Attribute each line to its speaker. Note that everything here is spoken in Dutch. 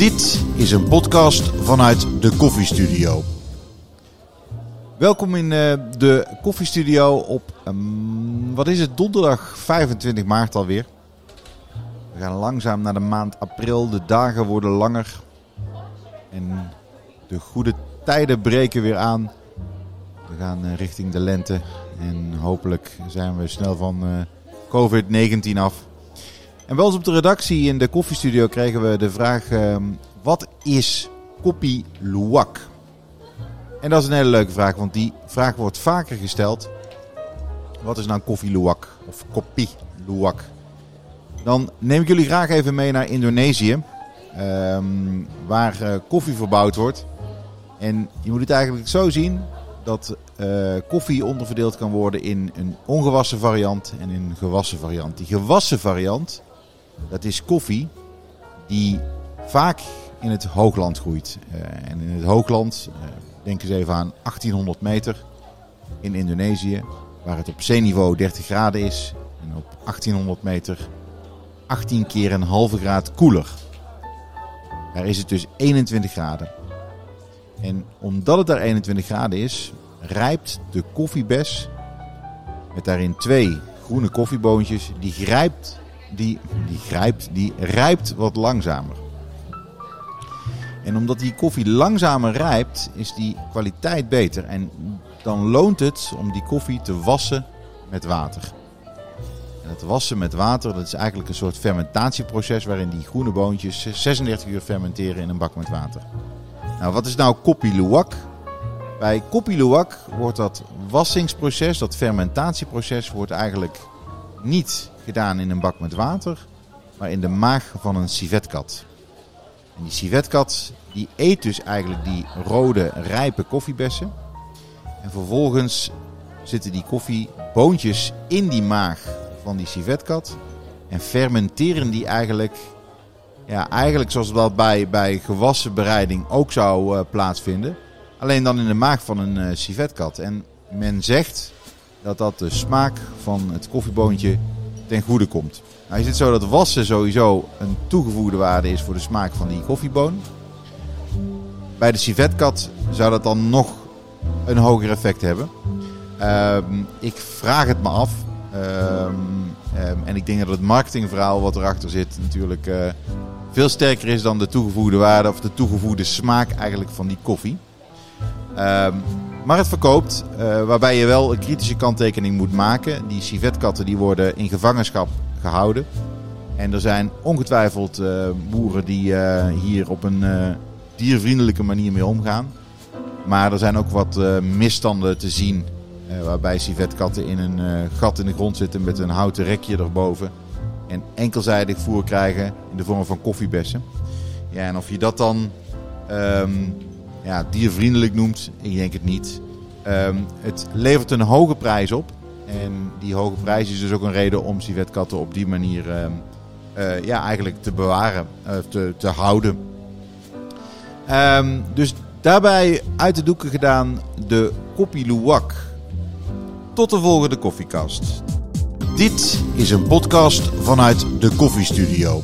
Speaker 1: Dit is een podcast vanuit de Koffiestudio. Welkom in uh, de Koffiestudio op, um, wat is het, donderdag 25 maart alweer. We gaan langzaam naar de maand april, de dagen worden langer. En de goede tijden breken weer aan. We gaan uh, richting de lente en hopelijk zijn we snel van uh, COVID-19 af. En wel eens op de redactie in de koffiestudio kregen we de vraag: uh, wat is Koppie Luwak? En dat is een hele leuke vraag, want die vraag wordt vaker gesteld. Wat is nou koffie luwak of koppie luwak? Dan neem ik jullie graag even mee naar Indonesië, um, waar uh, koffie verbouwd wordt. En je moet het eigenlijk zo zien dat uh, koffie onderverdeeld kan worden in een ongewassen variant en een gewassen variant. Die gewassen variant, dat is koffie die vaak in het hoogland groeit. Uh, en in het hoogland, uh, denk eens even aan 1800 meter in Indonesië, waar het op zeeniveau 30 graden is. En op 1800 meter 18 keer een halve graad koeler. Daar is het dus 21 graden. En omdat het daar 21 graden is, rijpt de koffiebes met daarin twee groene koffieboontjes. Die grijpt, die, die die rijpt wat langzamer. En omdat die koffie langzamer rijpt, is die kwaliteit beter. En dan loont het om die koffie te wassen met water. En het wassen met water, dat is eigenlijk een soort fermentatieproces waarin die groene boontjes 36 uur fermenteren in een bak met water. Nou, wat is nou Kopi Luwak? Bij Kopi Luwak wordt dat wassingsproces, dat fermentatieproces, wordt eigenlijk niet gedaan in een bak met water, maar in de maag van een civetkat. En die civetkat die eet dus eigenlijk die rode rijpe koffiebessen. En vervolgens zitten die koffieboontjes in die maag van die civetkat. En fermenteren die eigenlijk, ja, eigenlijk zoals dat bij, bij gewassenbereiding ook zou uh, plaatsvinden. Alleen dan in de maag van een uh, civetkat. En men zegt dat dat de smaak van het koffieboontje ten goede komt. Nou is het zo dat wassen sowieso een toegevoegde waarde is voor de smaak van die koffieboon. Bij de civetkat zou dat dan nog een hoger effect hebben. Um, ik vraag het me af. Um, um, en ik denk dat het marketingverhaal wat erachter zit natuurlijk uh, veel sterker is dan de toegevoegde waarde of de toegevoegde smaak eigenlijk van die koffie. Maar het verkoopt, uh, waarbij je wel een kritische kanttekening moet maken. Die civetkatten die worden in gevangenschap gehouden. En er zijn ongetwijfeld uh, boeren die hier op een diervriendelijke manier mee omgaan. Maar er zijn ook wat misstanden te zien. Waarbij civetkatten in een gat in de grond zitten met een houten rekje erboven. En enkelzijdig voer krijgen in de vorm van koffiebessen. Ja, en of je dat dan um, ja, diervriendelijk noemt, ik denk het niet. Um, het levert een hoge prijs op. En die hoge prijs is dus ook een reden om civetkatten op die manier um, ja, eigenlijk te bewaren, te, te houden. Um, dus daarbij uit de doeken gedaan de Koppie Luwak. Tot de volgende koffiekast. Dit is een podcast vanuit de Koffiestudio.